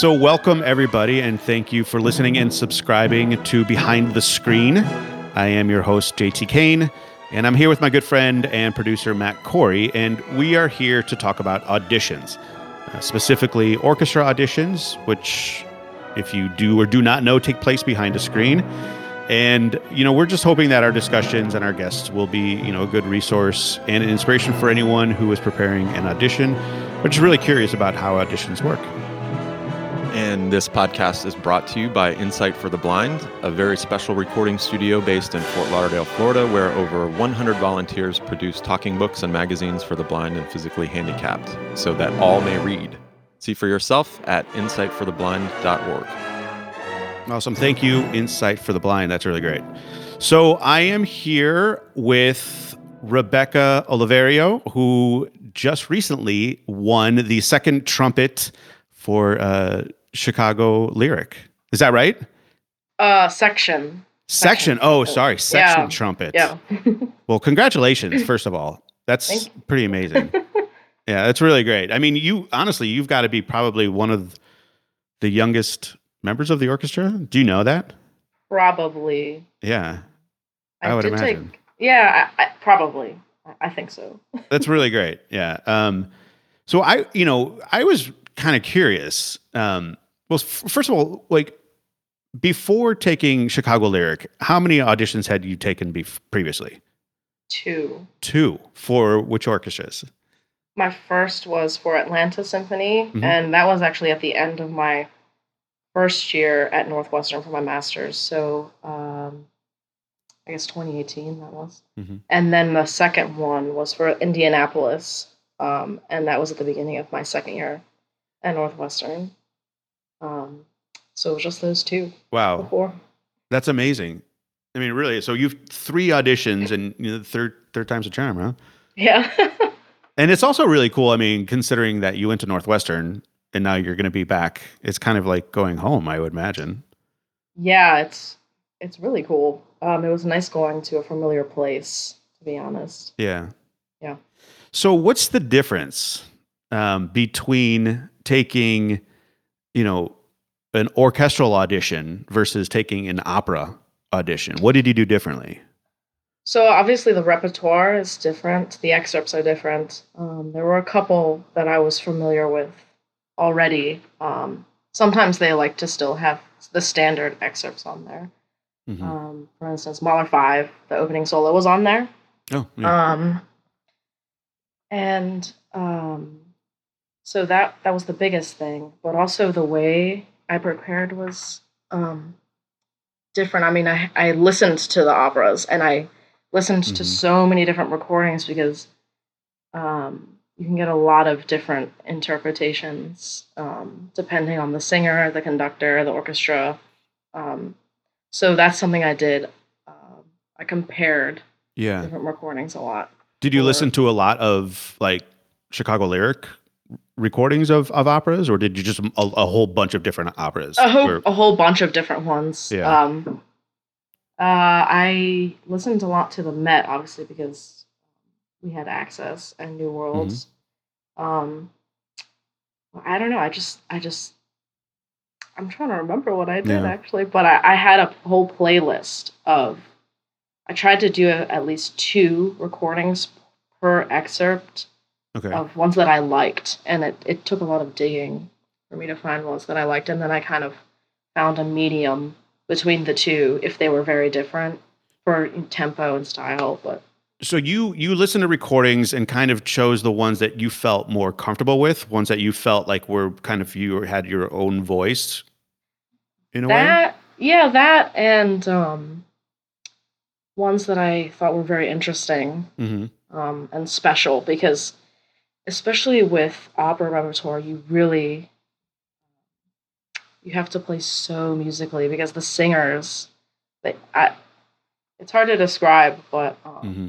So, welcome everybody, and thank you for listening and subscribing to Behind the Screen. I am your host, JT Kane, and I'm here with my good friend and producer, Matt Corey, and we are here to talk about auditions, uh, specifically orchestra auditions, which, if you do or do not know, take place behind a screen. And, you know, we're just hoping that our discussions and our guests will be, you know, a good resource and an inspiration for anyone who is preparing an audition, but is really curious about how auditions work. And this podcast is brought to you by Insight for the Blind, a very special recording studio based in Fort Lauderdale, Florida, where over 100 volunteers produce talking books and magazines for the blind and physically handicapped so that all may read. See for yourself at insightfortheblind.org. Awesome. Thank you, Insight for the Blind. That's really great. So I am here with Rebecca Oliverio, who just recently won the second trumpet for uh, Chicago Lyric. Is that right? Uh, section. Section. Oh, sorry. Section Yeah. trumpet. Yeah. Well, congratulations, first of all. That's pretty amazing. yeah, that's really great. I mean, you honestly, you've got to be probably one of the youngest members of the orchestra. Do you know that? Probably. Yeah, I would imagine. take. Yeah, I, I, probably. I, I think so. that's really great. Yeah. Um, so I, you know, I was kind of curious. Um, well, f- first of all, like before taking Chicago Lyric, how many auditions had you taken bef- previously? Two. Two for which orchestras? My first was for Atlanta Symphony, Mhm. and that was actually at the end of my first year at Northwestern for my master's. So, um, I guess 2018 that was. Mhm. And then the second one was for Indianapolis, um, and that was at the beginning of my second year at Northwestern. Um, so it was just those two Wow, before. that's amazing. I mean, really. So you've three auditions, and you know, third third time's a charm, huh? Yeah. And it's also really cool. I mean, considering that you went to Northwestern and now you're going to be back, it's kind of like going home, I would imagine. yeah, it's it's really cool. Um, it was nice going to a familiar place, to be honest. Yeah. Yeah. So, what's the difference um, between taking, you know, an orchestral audition versus taking an opera audition? What did you do differently? So obviously the repertoire is different. The excerpts are different. Um, there were a couple that I was familiar with already. Um, sometimes they like to still have the standard excerpts on there. Mhm. Um, for instance, Mahler Five, the opening solo was on there. oh, yeah. Um, and um, so that that was the biggest thing, but also the way I prepared was um, different. I mean, I I listened to the operas and I listened to Mhm. so many different recordings because um, you can get a lot of different interpretations um, depending on the singer, the conductor, the orchestra. Um, so that's something I did. Um, I compared yeah. different recordings a lot. Did you or- listen to a lot of like Chicago lyric recordings of, of operas, or did you just a, a whole bunch of different operas? a whole Or- a whole bunch of different ones. Yeah. Um, uh, I listened a lot to the Met, obviously, because we had access and New Worlds. Um, I don't know. I just, I just, I'm trying to remember what I did Yeah. actually, but I, I had a whole playlist of. I tried to do at least two recordings per excerpt okay. of ones that I liked, and it, it took a lot of digging for me to find ones that I liked, and then I kind of found a medium between the two if they were very different for tempo and style. But So you you listened to recordings and kind of chose the ones that you felt more comfortable with, ones that you felt like were kind of you had your own voice in a way. that, yeah, that and um, ones that I thought were very interesting hmm um, and special because, especially with opera repertoire, you really you have to play so musically because the singers, they, I, it's hard to describe, but um, hmm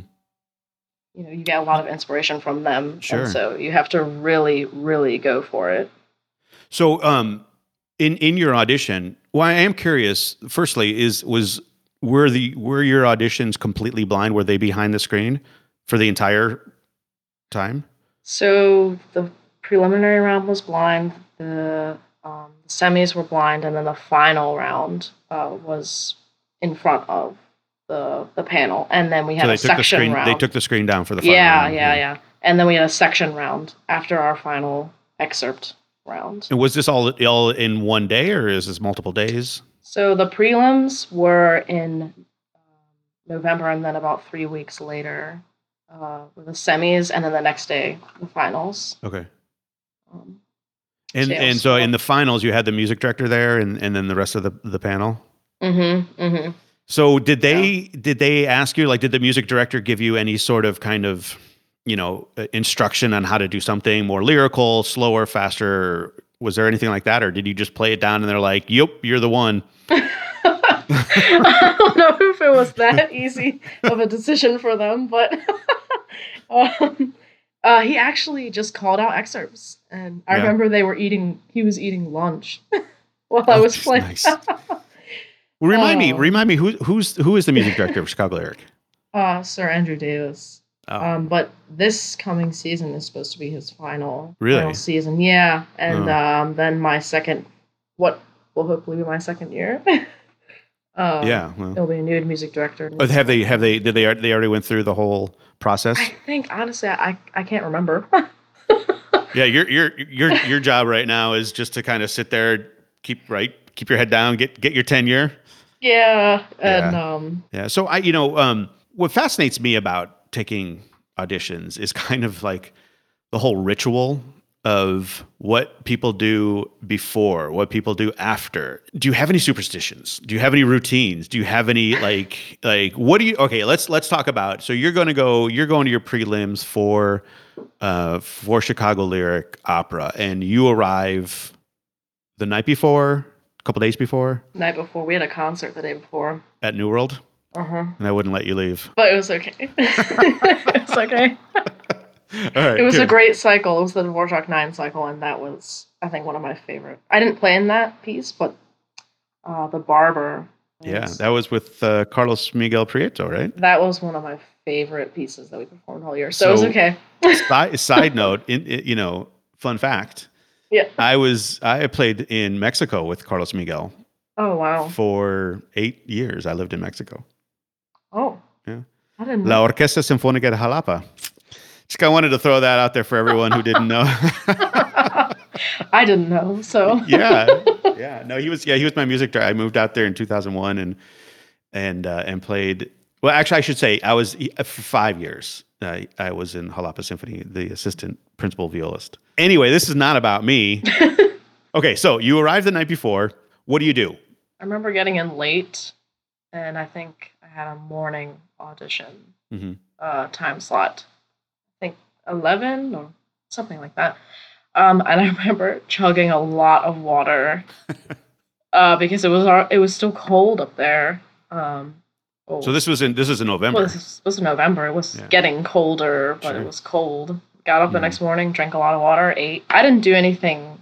you know you get a lot of inspiration from them, Sure. and so you have to really, really go for it. So, um, in in your audition, well, I am curious. Firstly, is was were the were your auditions completely blind? Were they behind the screen for the entire time? So the preliminary round was blind. The um, the semis were blind, and then the final round uh, was in front of the the panel, and then we had So they a took the section screen. round. They took the screen down for the final yeah, round, yeah, yeah, and then we had a section round after our final excerpt round. And was this all all in one day, or is this multiple days? So the prelims were in um, November, and then about three weeks later uh, were the semis, and then the next day the finals. Okay. Um, And So, and so in the finals, you had the music director there, and and then the rest of the the panel. mm-hmm, mm-hmm. So did they did they ask you like did the music director give you any sort of kind of you know uh, instruction on how to do something more lyrical, slower, faster? Was there anything like that, or did you just play it down and they're like, "Yep, you're the one"? I don't know if it was that easy of a decision for them, but um, uh, he actually just called out excerpts, and I Yeah. remember they were eating. He was eating lunch while I Oh, was playing. nice. Remind me, Oh. remind me who who's who is the music director of Chicago Lyric? uh, Sir Andrew Davis. Oh, Um, but this coming season is supposed to be his final, Really? final season. Yeah, and Oh. um, then my second, what will hopefully be my second year. Um, yeah. Well, it'll be a new music director. Oh, have they have they did they they already went through the whole process? I think honestly, I I can't remember. Yeah, your your your your job right now is just to kind of sit there, keep right, keep your head down, get get your tenure. yeah, and um, Yeah. So I, you know, um, what fascinates me about taking auditions is kind of like the whole ritual of what people do before, what people do after. Do you have any superstitions? Do you have any routines? Do you have any like like what do you okay, let's let's talk about so you're gonna go you're going to your prelims for uh for Chicago Lyric Opera and you arrive the night before, a couple days before night before we had a concert the day before. at New World, Uh huh. and I wouldn't let you leave. But it was okay. it was okay. Right. It was a great cycle. It was the Dvorak Nine cycle, and that was, I think, one of my favorite. I didn't play in that piece, but uh, the barber. Yeah, was- that was with uh, Carlos Miguel Prieto, right? that was one of my favorite pieces that we performed all year. So, it was okay. side, side note, in, in- you know, fun fact. Yeah. I was I played in Mexico with Carlos Miguel Oh wow. for eight years. I lived in Mexico. Oh. Yeah. I didn't. La Orquesta Sinfónica de Jalapa. Just I wanted to throw that out there for everyone who didn't know. I didn't know. So. yeah, yeah. No, he was. Yeah, he was my music director. I moved out there in 2001 and and uh, and played. Well, actually, I should say I was for five years. I, I was in Jalapa Symphony, the assistant principal violist. Anyway, this is not about me. okay, so you arrived the night before. What do you do? I remember getting in late, and I think I had a morning audition Mhm. uh, time slot. I think eleven or something like that. Um, and I remember chugging a lot of water uh, because it was it was still cold up there. Um, oh, So this was in this is in well, November. this was, this was November. It was Yeah. getting colder, but Sure. it was cold. Got up the Mhm. next morning, drank a lot of water, ate. I didn't do anything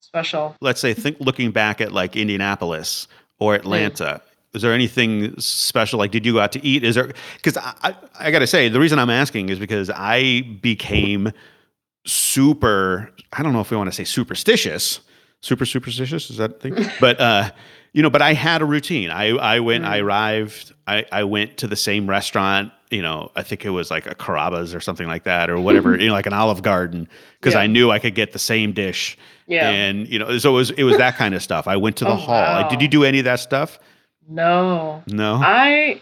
special. Let's say think looking back at like Indianapolis or Atlanta. Is there anything special? Like, did you go out to eat? Is there? Because I, I, I got to say, the reason I'm asking is because I became super. I don't know if we want to say superstitious. Super superstitious is that thing? but uh, you know, but I had a routine. I I went. I Mm. arrived. I I went to the same restaurant. You know, I think it was like a Carrabba's or something like that, or whatever. you know, like an Olive Garden, because Yeah. I knew I could get the same dish. Yeah. And you know, so it was it was that kind of stuff. I went to the Oh, hall. Like, Did you do any of that stuff? No. No. I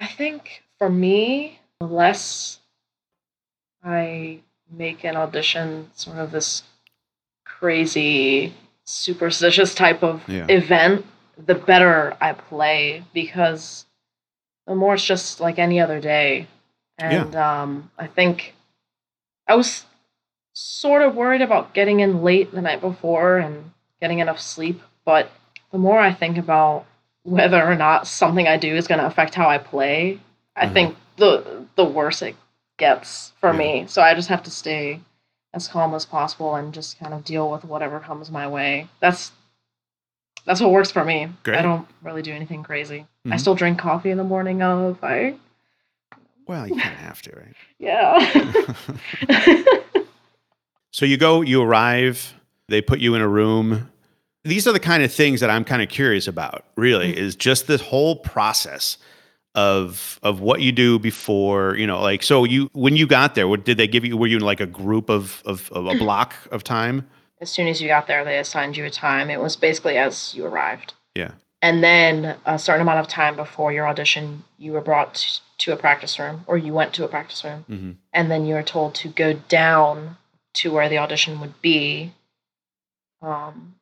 I think for me, the less I make an audition sort of this crazy superstitious type of Yeah. event, the better I play because the more it's just like any other day. And um I think I was sort of worried about getting in late the night before and getting enough sleep, but the more I think about whether or not something I do is going to affect how I play, I Mhm. think the the worse it gets for Yeah. me. So I just have to stay as calm as possible and just kind of deal with whatever comes my way. That's that's what works for me. Great. I don't really do anything crazy. I Mhm. still drink coffee in the morning of. I well, you kind of have to, right? yeah. so you go, you arrive They put you in a room. These are the kind of things that I'm kind of curious about, really, Mhm. is just this whole process of of what you do before, you know, like so you when you got there, what did they give you were you in like a group of of, of a block of time? As soon as you got there, they assigned you a time. It was basically as you arrived. Yeah. And then a certain amount of time before your audition, you were brought to a practice room, or you went to a practice room, hmm and then you were told to go down to where the audition would be, um,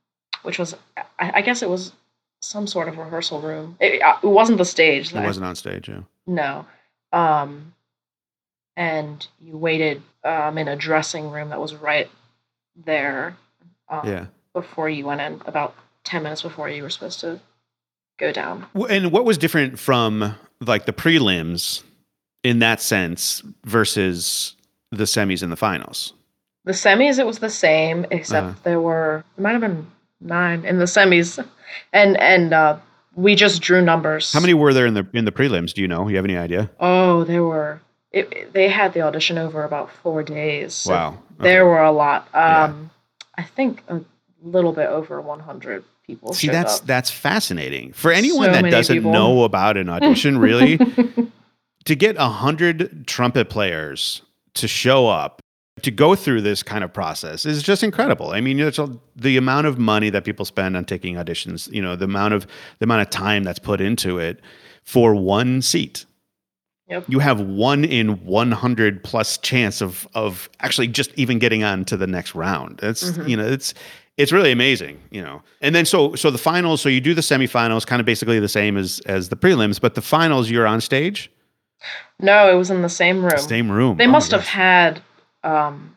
which was, I, I guess it was some sort of rehearsal room. It, uh, it wasn't the stage. It wasn't on stage, yeah. No. Um, and you waited um, in a dressing room that was right there um, Yeah. before you went in, about 10 minutes before you were supposed to go down. And what was different from like the prelims in that sense versus the semis and the finals? The semis, it was the same, except Uh-huh. there were, it might have been nine in the semis. And, and, uh, we just drew numbers. How many were there in the in the prelims? Do you know? You have any idea? Oh, there were. It, they had the audition over about four days. so wow. There were a lot. Yeah. Um, I think a little bit over 100 people. See, that's up. that's fascinating for anyone So that doesn't people. know about an audition. Really, to get a hundred trumpet players to show up to go through this kind of process is just incredible. I mean, it's a, the amount of money that people spend on taking auditions. You know, the amount of the amount of time that's put into it for one seat. Yep. You have one in 100 plus chance of of actually just even getting on to the next round. It's Mhm. you know, it's it's really amazing, you know. And then so so the finals, so you do the semifinals kind of basically the same as as the prelims, but the finals you're on stage, no, it was in the same room. same room. They Oh must have had um,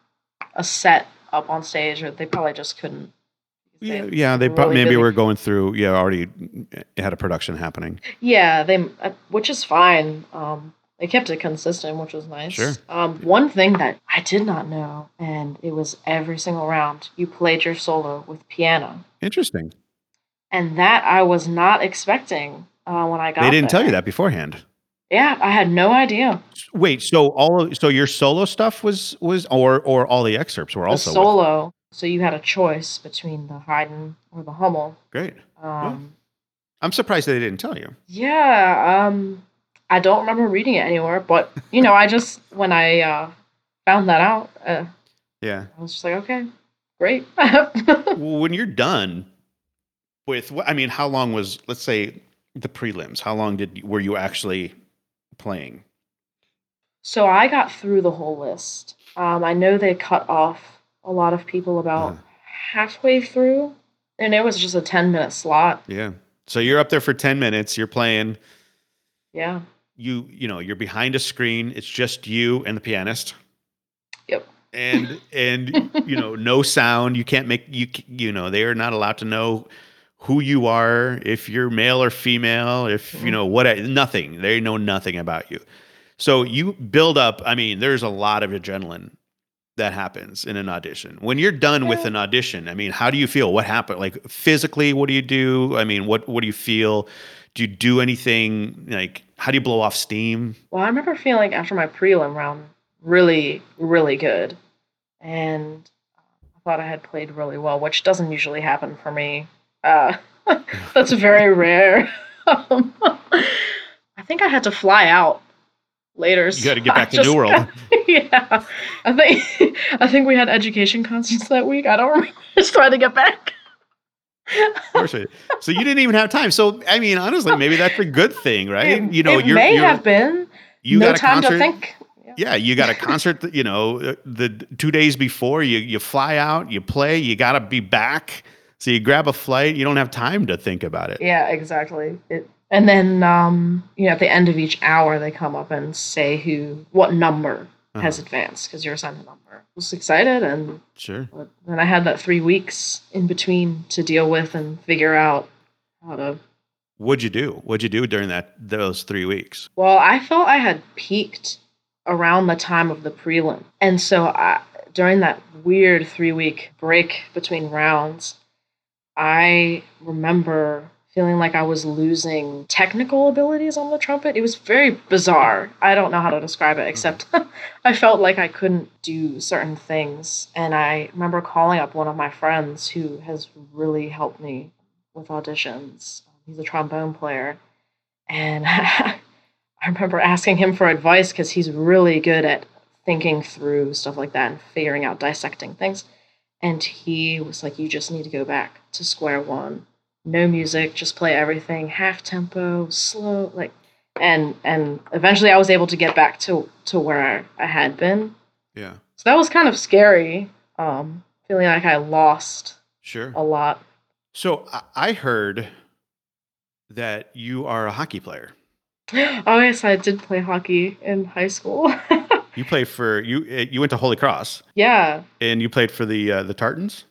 a set up on stage, or they probably just couldn't. Yeah, yeah, they were prob- really maybe busy. were going through yeah, already had a production happening. Yeah, they, uh, which is fine. Um, they kept it consistent, which was nice. Sure. Um, one thing that I did not know, and it was every single round, you played your solo with piano, Interesting. and that I was not expecting uh, when I got. They didn't tell you that beforehand. Yeah, I had no idea. Wait, so all of, so your solo stuff was was or or all the excerpts were The also solo. So you had a choice between the Haydn or the Hummel. great. Um, I'm surprised they didn't tell you. Yeah, um, I don't remember reading it anywhere, but you know, I just when I uh, found that out, uh, Yeah. I was just like, okay, great. Well, when you're done with what I mean, how long was let's say the prelims? How long did were you actually playing? so I got through the whole list. Um, I know they cut off a lot of people about Uh. halfway through, and it was just a ten minute slot. Yeah. So you're up there for 10 minutes, you're playing, Yeah, you you know, you're behind a screen, it's just you and the pianist. Yep. And and you know, no sound, you can't make you you know, they are not allowed to know who you are, if you're male or female, if you Mhm. know what nothing. They know nothing about you. So you build up, I mean, there's a lot of adrenaline that happens in an audition. When you're done with an audition, I mean, how do you feel? What happened? Like physically, what do you do? I mean, what what do you feel? Do you do anything like how do you blow off steam? Well, I remember feeling after my prelim round really, really good. And I thought I had played really well, which doesn't usually happen for me. Uh, that's very rare. Um, I think I had to fly out later. You got to get back to just New World. yeah. I think I think we had education concerts that week. I don't remember. Just trying to get back. Of course so you didn't even have time. So I mean, honestly, maybe that's a good thing, right? It, you know, you're, may you're- have been you no got a time concert. to think. Yeah. Yeah, you got a concert. You know, uh, the two days before you you fly out, you play, you got to be back. So you grab a flight. You don't have time to think about it. Yeah, exactly. It, and then, um, you know, at the end of each hour, they come up and say who, what number has Uh-huh. advanced because you're assigned a number. I was excited, and Sure. then I had that three weeks in between to deal with and figure out how to. What'd you do? What'd you do during that those three weeks? Well, I felt I had peaked around the time of the prelim, and so I, during that weird three week break between rounds, I remember feeling like I was losing technical abilities on the trumpet. It was very bizarre. I don't know how to describe it except mm-hmm. I felt like I couldn't do certain things. And I remember calling up one of my friends who has really helped me with auditions. He's a trombone player. And I remember asking him for advice because he's really good at thinking through stuff like that and figuring out dissecting things. And he was like, You just need to go back to square one no music, just play everything half tempo, slow, like and and eventually I was able to get back to to where I, I had been. Yeah. So that was kind of scary, um, feeling like I lost Sure. a lot. So I- I heard that you are a hockey player. Oh yes, I did play hockey in high school. You play for you. uh, You went to Holy Cross yeah, and you played for the uh, the Tartans.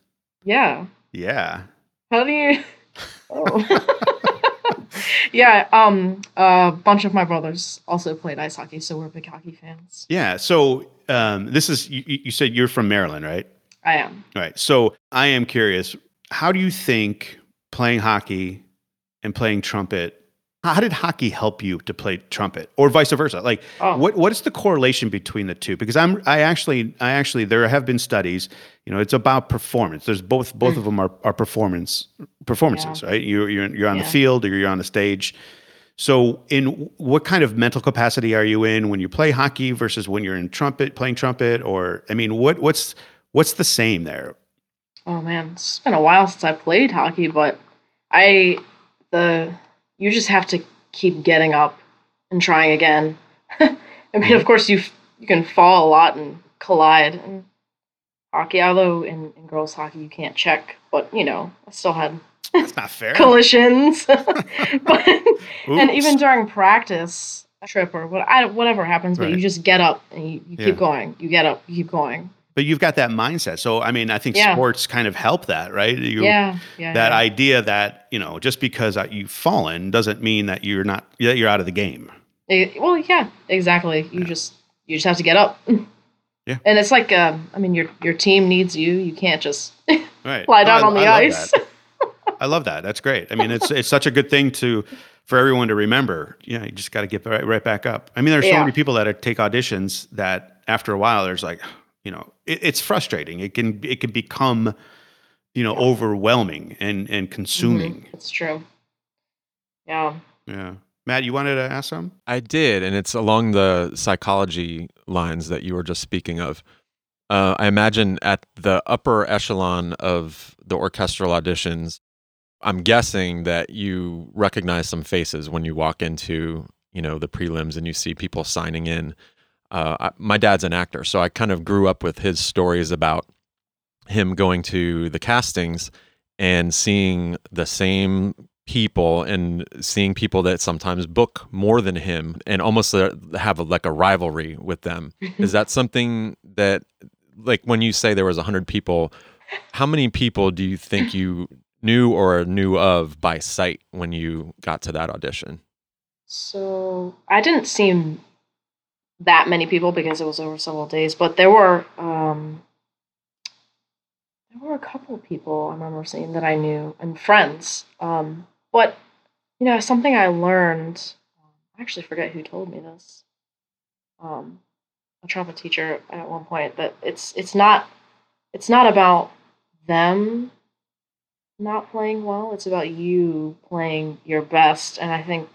yeah. Yeah. How do you? Oh. yeah. Um. A bunch of my brothers also played ice hockey, so we're big hockey fans. Yeah. So um, this is you, you you said you're from Maryland, right? I am. All right. So I am curious. How do you think playing hockey and playing trumpet? How did hockey help you to play trumpet, or vice versa? Like, Oh. what what is the correlation between the two? Because I'm I actually I actually there have been studies. You know, it's about performance. There's both both mm. of them are, are performance performances, right? You you're you're on the field or you're on the stage. So, in what kind of mental capacity are you in when you play hockey versus when you're in trumpet playing trumpet? Or I mean, what what's what's the same there? Oh man, it's been a while since I played hockey, but I the you just have to keep getting up and trying again. I mean, of mm-hmm. course you you can fall a lot and collide in hockey. Although in, in girls hockey you can't check, but you know I still had That's not fair. collisions. but and even during practice, a trip or what I, whatever happens, but you just get up and you, you Yeah. keep going. You get up, you keep going. But you've got that mindset. So I mean, I think Yeah. sports kind of help that, right? You, yeah, yeah. That yeah. idea that you know, just because you've fallen doesn't mean that you're not that you're out of the game. Eh, well, yeah, exactly. You just you just have to get up. Yeah. And it's like, um, I mean, your your team needs you. You can't just Right. lie No, down I- on the I ice. that. I love that. That's great. I mean, it's it's such a good thing to for everyone to remember. Yeah, you just got to get right, right back up. I mean, there's so many people that take auditions that after a while, there's like, you know, it, it's frustrating. It can it can become, you know, overwhelming and and consuming. It's true. Yeah. Yeah. Matt, you wanted to ask something? I did, and it's along the psychology lines that you were just speaking of. Uh, I imagine at the upper echelon of the orchestral auditions, I'm guessing that you recognize some faces when you walk into, you know, the prelims and you see people signing in. Uh, I, my dad's an actor, so I kind of grew up with his stories about him going to the castings and seeing the same people and seeing people that sometimes book more than him and almost uh, have a, like a rivalry with them. Is that something that like when you say there was 100 people how many people do you think you knew or knew of by sight when you got to that audition? So I didn't see that many people because it was over several days, but there were um, there were a couple people I remember seeing that I knew and friends. Um, but you know, something I learned. I actually forget who told me this. Um, a trumpet teacher at one point that it's it's not it's not about them not playing well. It's about you playing your best, and I think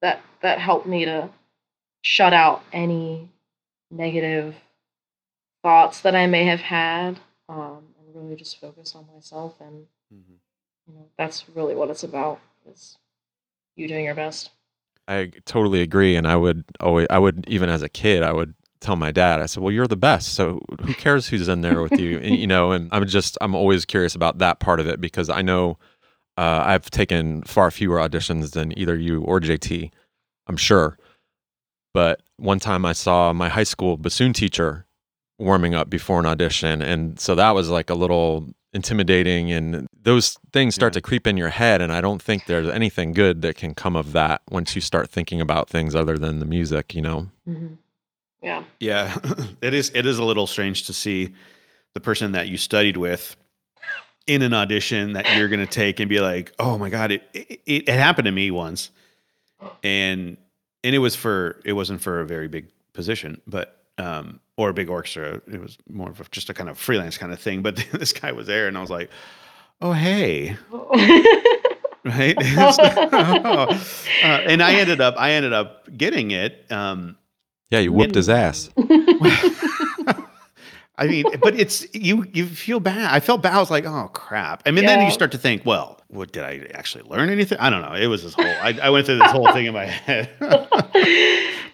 that that helped me to shut out any negative thoughts that I may have had, um, and really just focus on myself. And you know, that's really what it's about: is you doing your best. I totally agree, and I would always, I would even as a kid, I would tell my dad, I said, "Well, you're the best, so who cares who's in there with you?" And, you know, and I'm just, I'm always curious about that part of it because I know uh, I've taken far fewer auditions than either you or JT, I'm sure. But one time I saw my high school bassoon teacher warming up before an audition, and so that was like a little intimidating and those things start Yeah. to creep in your head and i don't think there's anything good that can come of that once you start thinking about things other than the music you know Mm-hmm. Yeah. Yeah, it is. It is a little strange to see the person that you studied with in an audition that you're going to take and be like, "Oh my god, it, it it happened to me once." And and it was for it wasn't for a very big position, but um or a big orchestra. It was more of a, just a kind of freelance kind of thing, but this guy was there and I was like, "Oh, hey." Right? uh, and I ended up I ended up getting it um Yeah, you whooped his ass. I mean, but it's you. You feel bad. I felt bad. I was like, "Oh crap!" I mean, then you start to think, "Well, what did I actually learn anything?" I don't know. It was this whole. I, I went through this whole thing in my head.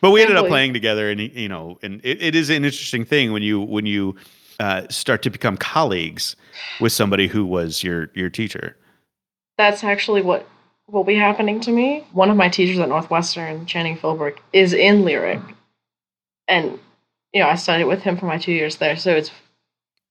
but we ended up playing together, and you know, and it, it is an interesting thing when you when you uh, start to become colleagues with somebody who was your your teacher. That's actually what will be happening to me. One of my teachers at Northwestern, Channing Philbrick, is in lyric, and you know I studied with him for my two years there, so it's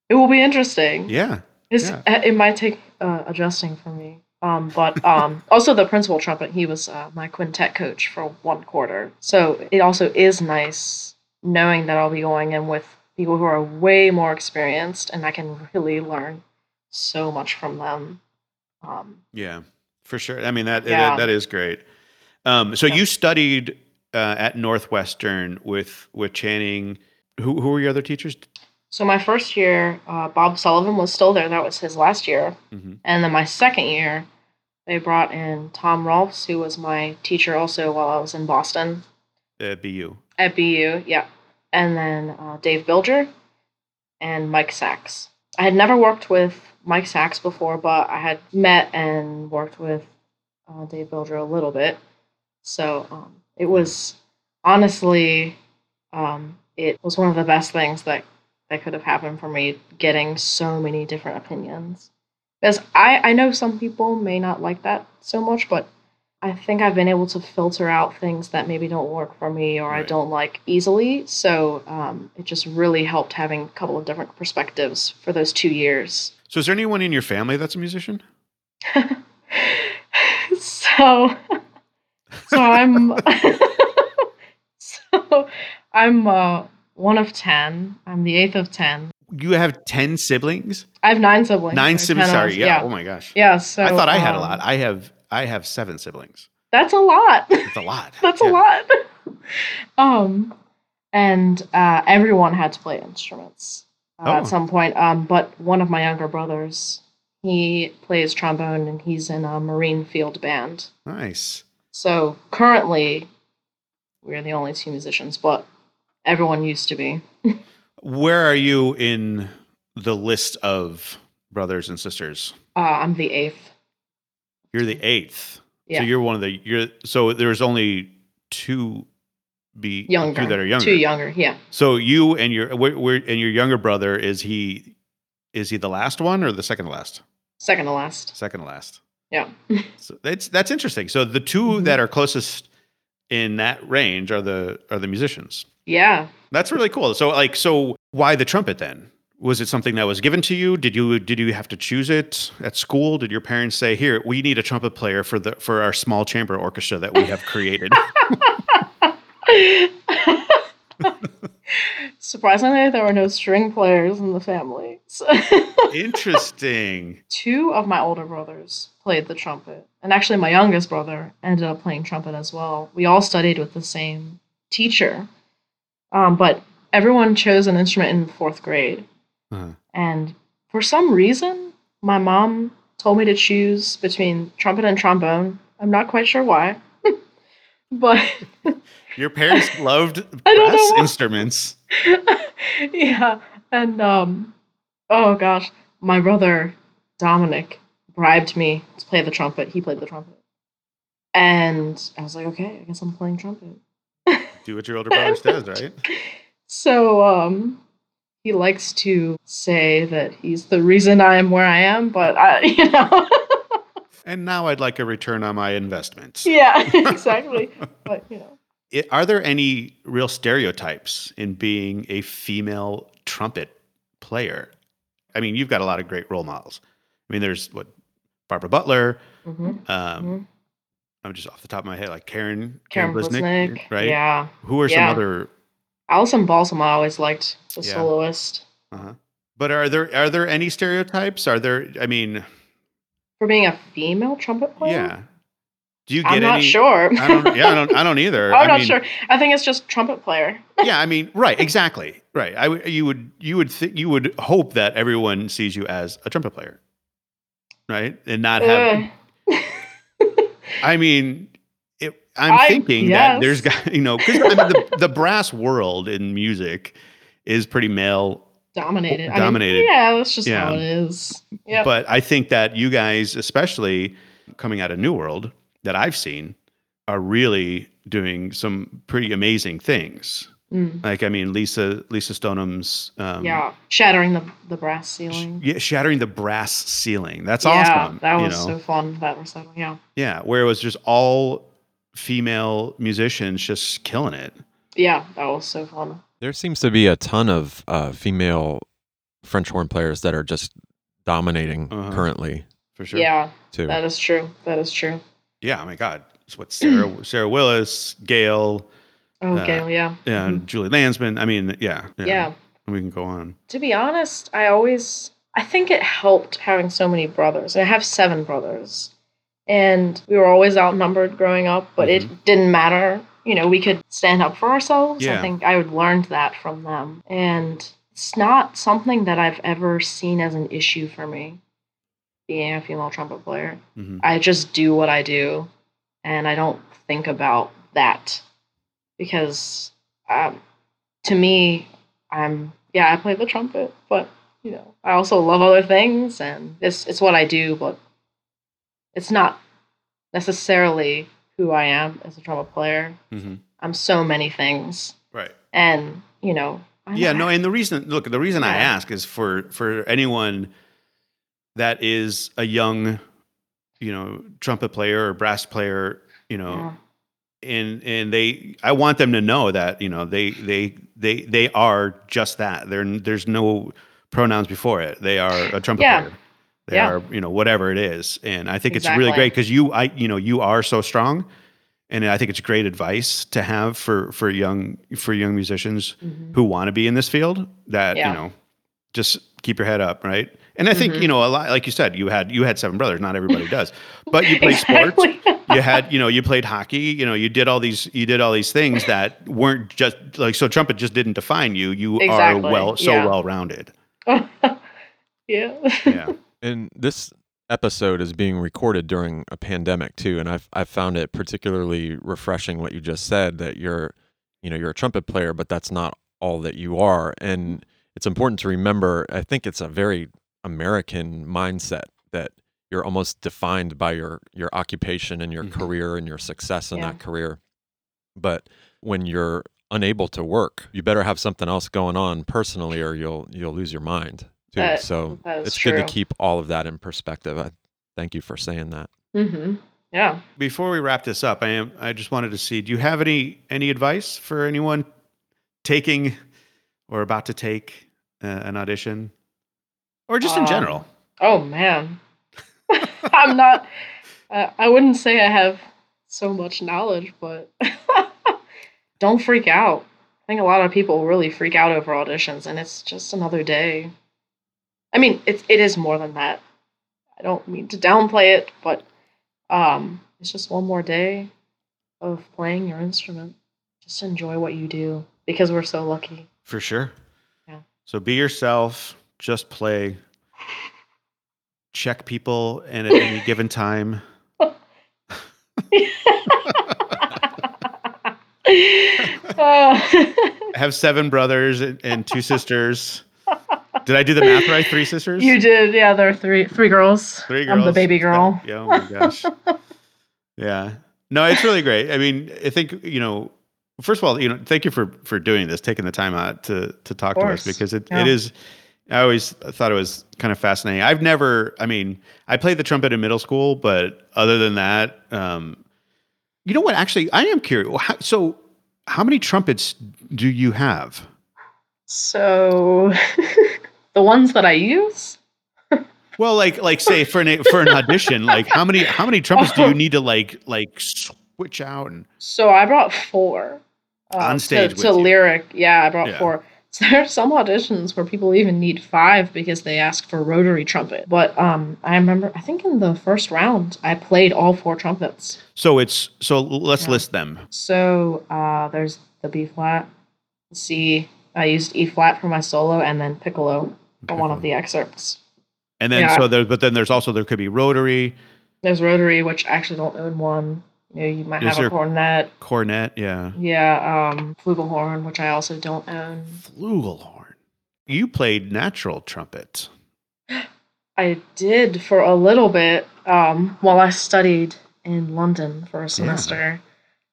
it will be interesting. Yeah. It's, Yeah. uh, It might take uh, adjusting for me. Um, but um, also the principal trumpet, he was uh, my quintet coach for one quarter. So it also is nice knowing that I'll be going in with people who are way more experienced and I can really learn so much from them. Um, Yeah, for sure. I mean that Yeah. that, that is great. Um, so Yeah. you studied uh, at Northwestern with with Channing. Who who were your other teachers? so my first year, uh, Bob Sullivan was still there. That was his last year. hmm And then my second year, they brought in Tom Rolfs, who was my teacher also while I was in Boston. At BU. At BU, yeah. And then uh, Dave Bilger and Mike Sachs. I had never worked with Mike Sachs before, but I had met and worked with uh, Dave Bilger a little bit. So um, it was honestly, um, it was one of the best things that, that could have happened for me getting so many different opinions. Because I, I know some people may not like that so much, but I think I've been able to filter out things that maybe don't work for me or I don't like easily. So um, it just really helped having a couple of different perspectives for those two years. So is there anyone in your family that's a musician? so, so I'm, so I'm uh, one of ten. I'm the eighth of ten. You have ten siblings. I have nine siblings. Nine siblings. Sorry. us, Yeah. Oh my gosh. Yeah. So I thought I had a um, lot. I have I have seven siblings. That's a lot. That's a lot. That's Yeah. a lot. um, and uh, everyone had to play instruments uh, Oh. at some point. Um, but one of my younger brothers, he plays trombone and he's in a Marine Field Band. Nice. So currently, we're the only two musicians, but everyone used to be. Where are you in the list of brothers and sisters? Uh, I'm the eighth. You're the eighth. Yeah. So you're one of the you're so there's only two be Younger. two that are younger. Two younger, yeah. So you and your and your younger brother is he is he the last one or the second to last? Second to last. Second to last. Yeah. So that's that's interesting. So the 2 Mhm. that are closest in that range are the are the musicians. Yeah. That's really cool. So like so why the trumpet then? Was it something that was given to you? Did you did you have to choose it at school? Did your parents say, "Here, we need a trumpet player for the for our small chamber orchestra that we have created"? Surprisingly, there were no string players in the family. So Interesting. Two of my older brothers played the trumpet, and actually, my youngest brother ended up playing trumpet as well. We all studied with the same teacher, um, but everyone chose an instrument in fourth grade. Uh-huh. And for some reason, my mom told me to choose between trumpet and trombone. I'm not quite sure why. but Your parents loved I don't know brass instruments. yeah. And um oh gosh, my brother Dominic bribed me to play the trumpet. He played the trumpet. And I was like, okay, I guess I'm playing trumpet. Do what your older brother says, right? So um he likes to say that he's the reason I am where I am, but I you know And now I'd like a return on my investments. Yeah, exactly. but you know. It- are there any real stereotypes in being a female trumpet player? I mean, you've got a lot of great role models. I mean, there's what Barbara Butler. mhm, Um, mhm. I'm just off the top of my head, like Karin, Karin Bliznik, right? Yeah. Who are some Yeah. other? Alison Balsom I always liked the Yeah. soloist. Uh-huh. But are there are there any stereotypes? Are there? I mean, For being a female trumpet player? yeah. Do you get I'm not any? sure. I don't. Yeah, I don't. I don't either. I'm I not mean, sure. I think it's just trumpet player. yeah, I mean, right, exactly, right. I you would, you would, th- you would hope that everyone sees you as a trumpet player, right, and not have. I mean, it, I'm I- thinking that there's got you know because I mean, the, the brass world in music is pretty male, Dominated. I mean, Dominated. yeah, that's just Yeah. how it is. Yeah. but I think that you guys, especially coming out of New World, that I've seen, are really doing some pretty amazing things. Mm, Like I mean, Lisa Lisa Stoneham's um, yeah. Shattering the, the brass ceiling. yeah, shattering the brass ceiling. That's yeah, awesome. that you was know? so fun. That recital. Yeah. yeah, where it was just all female musicians just killing it. Yeah, that was so fun. There seems to be a ton of uh, female French horn players that are just dominating Uh-huh. currently For sure. Yeah, too. that is true. That is true. Yeah. Oh my God. It's what Sarah Sarah Willis, Gail, Oh, Uh, Gail, yeah. and Julie Landsman. I mean, yeah, Yeah. We can go on. To be honest, I always I think it helped having so many brothers. I have seven brothers. And we were always outnumbered growing up, but it didn't matter. You know, we could stand up for ourselves. Yeah. I think I would learned that from them. And it's not something that I've ever seen as an issue for me, being a female trumpet player. hmm I just do what I do, and I don't think about that because, um, to me, I'm yeah, I play the trumpet, but you know, I also love other things, and it's it's what I do, but it's not necessarily who I am as a trumpet player. hmm I'm so many things, Right. and you know, I'm, Yeah, no, and the reason look, the reason I ask is for for anyone that is a young, you know, trumpet player or brass player, you know, Yeah. And and they I want them to know that, you know, they they they they are just that. There there's no pronouns before it. They are a trumpet Yeah. player. They Yeah. are, you know, whatever it is. And I think it's really great because you I you know, you are so strong. And I think it's great advice to have for for young for young musicians Mhm. who want to be in this field that Yeah. you know just keep your head up right and i think Mhm. you know a lot like you said you had you had seven brothers not everybody does but you play sports you had you know you played hockey you know you did all these you did all these things that weren't just like so trumpet just didn't define you you Exactly, are well so yeah. well rounded yeah. yeah And this episode is being recorded during a pandemic too, and I've I've found it particularly refreshing what you just said that you're, you know, you're a trumpet player, but that's not all that you are. And it's important to remember. I think it's a very American mindset that you're almost defined by your your occupation and your Mhm. career and your success in Yeah. that career. But when you're unable to work, you better have something else going on personally, or you'll you'll lose your mind too. That- so that is it's good to keep all of that in perspective. I thank you for saying that. Mm-hmm. Yeah. before we wrap this up i am i just wanted to see do you have any any advice for anyone taking or about to take uh, an audition or just in Um, general Oh man, I'm not. Uh, I wouldn't say I have so much knowledge, but don't freak out. I think a lot of people really freak out over auditions, and it's just another day. I mean, it's it is more than that. I don't mean to downplay it, but um, it's just one more day of playing your instrument. Just enjoy what you do because we're so lucky. For sure. Yeah. So be yourself, just play. Check people and at any given time. Have seven brothers and, and two sisters. Did I do the math right? Three sisters? you did, yeah. There are three three girls. Three girls. I'm the baby girl. Yeah, oh my gosh. yeah. No, it's really great. I mean, I think, you know, first of all, you know, thank you for for doing this, taking the time out to to talk to us because it, Yeah. it is I always thought it was kind of fascinating. I've never, I mean, I played the trumpet in middle school, but other than that, um, you know what? Actually, I am curious. How, so, how many trumpets do you have? So the ones that I use. Well, like, like say for an for an audition, like how many how many trumpets do you need to like like switch out and So I brought four. uh, On stage to, with to lyric. Yeah, I brought Yeah. four. So there are some auditions where people even need five because they ask for rotary trumpet. But um, I remember, I think in the first round, I played all four trumpets. So it's so let's Yeah. list them. So uh, there's the B flat, C. I used E flat for my solo, and then piccolo for one of the excerpts. And then Yeah. so there, but then there's also there could be rotary, There's rotary, which I actually don't own one. You know, you might Is have a cornet. cornet, yeah, Yeah, um, flugelhorn, which I also don't own. flugelhorn. You played natural trumpet. I did for a little bit um, while I studied in London for a semester.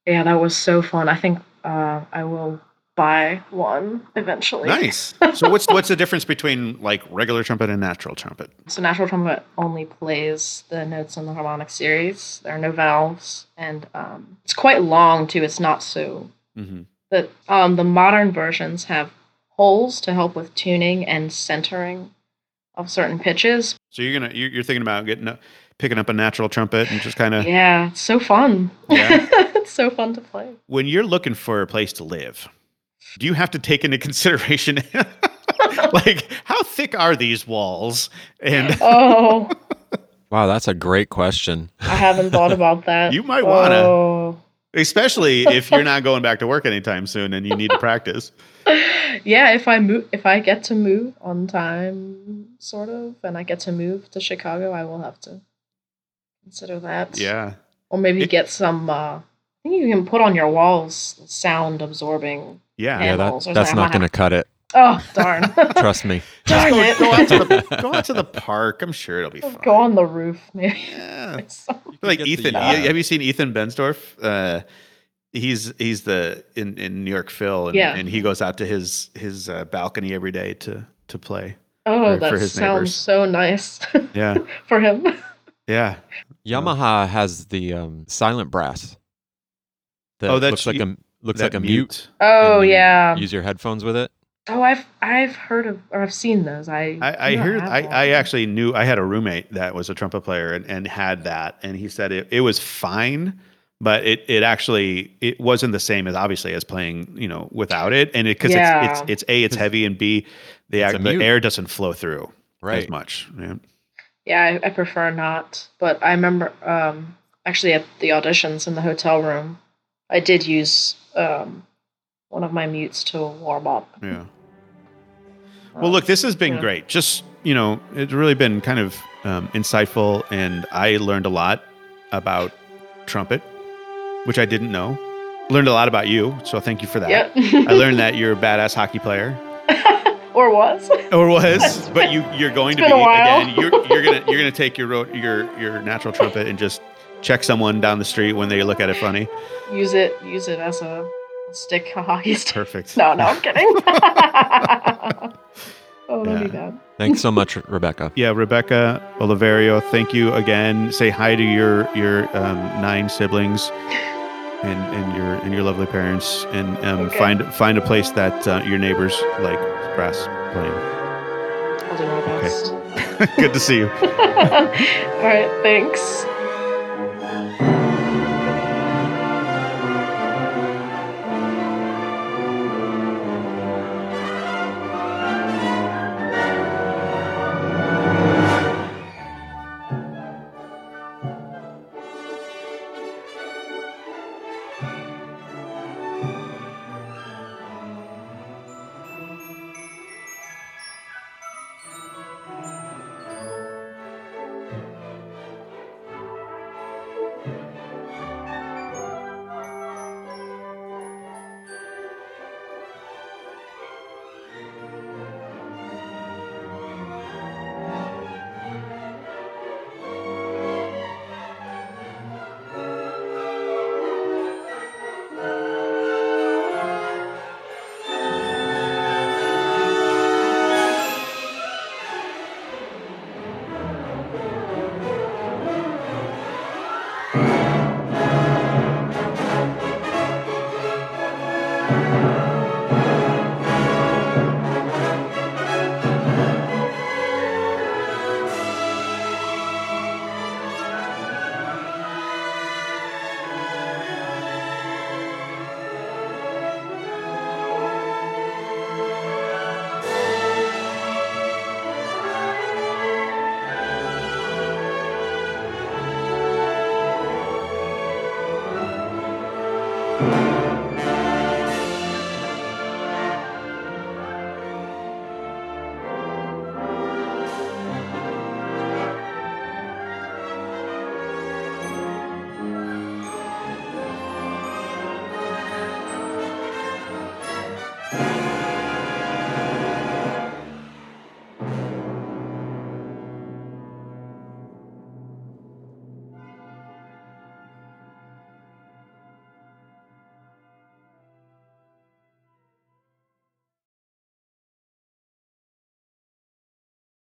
Yeah, that was so fun. I think uh, I will buy one eventually. Nice. so what's what's the difference between like regular trumpet and natural trumpet? So natural trumpet only plays the notes in the harmonic series. There are no valves, and um, it's quite long too. It's not so hmm that um, the modern versions have holes to help with tuning and centering of certain pitches. So you're gonna you're, you're thinking about getting a, picking up a natural trumpet and just kind of Yeah, it's so fun. Yeah. it's so fun to play. when you're looking for a place to live, do you have to take into consideration like how thick are these walls? And Oh, Wow, that's a great question. I haven't thought about that. You might wanna. Oh. especially if you're not going back to work anytime soon and you need to practice. Yeah, if I move, if I get to move on time, sort of, and I get to move to Chicago, I will have to consider that. Yeah. or maybe It- get some. Uh, I think you can put on your walls sound absorbing. Yeah. Yeah, Animals that, that's not going to cut it. Oh darn! Trust me. darn Go, it! go out to the go out to the park. I'm sure it'll be fine. Go on the roof, maybe. Yeah. Like get the, Ethan. uh, have you seen Ethan Bensdorf? Uh, he's he's the in, in New York Phil, and, Yeah. and he goes out to his his uh, balcony every day to to play. oh, For- for that his sounds neighbors. so nice Yeah, for him. yeah. Yamaha has the um, silent brass. That Oh, that's looks like you- a looks like a mute. Oh and you yeah. Use your headphones with it. Oh, I've I've heard of or I've seen those. I I, I do heard. I. I actually knew. I had a roommate that was a trumpet player and, and had that, and he said it, it was fine, but it it actually it wasn't the same as obviously as playing you know without it, and it because Yeah. it's, it's it's a it's heavy and b the It's the air doesn't flow through right. as much. Yeah. Yeah, I, I prefer not. But I remember um, actually at the auditions in the hotel room, I did use um, one of my mutes to warm up. Yeah. Well, look, this has been yeah. great. Just, you know, it's really been kind of um, insightful, and I learned a lot about trumpet, which I didn't know. Learned a lot about you, so thank you for that. Yep. I learned that you're a badass hockey player, or was. or was, but you you're going to be been a while. again. You're you're gonna you're gonna take your ro- your your natural trumpet and just check someone down the street when they look at it funny. use it use it as a stick, a hockey stick. Perfect. No, no, I'm kidding. oh, that'd be bad. Thanks so much, Rebecca. Yeah, Rebecca Oliverio, thank you again. Say hi to your your um, nine siblings and and your and your lovely parents, and um, Okay. find find a place that uh, your neighbors like brass playing. I'll do my best. Good to see you. All right, thanks. Música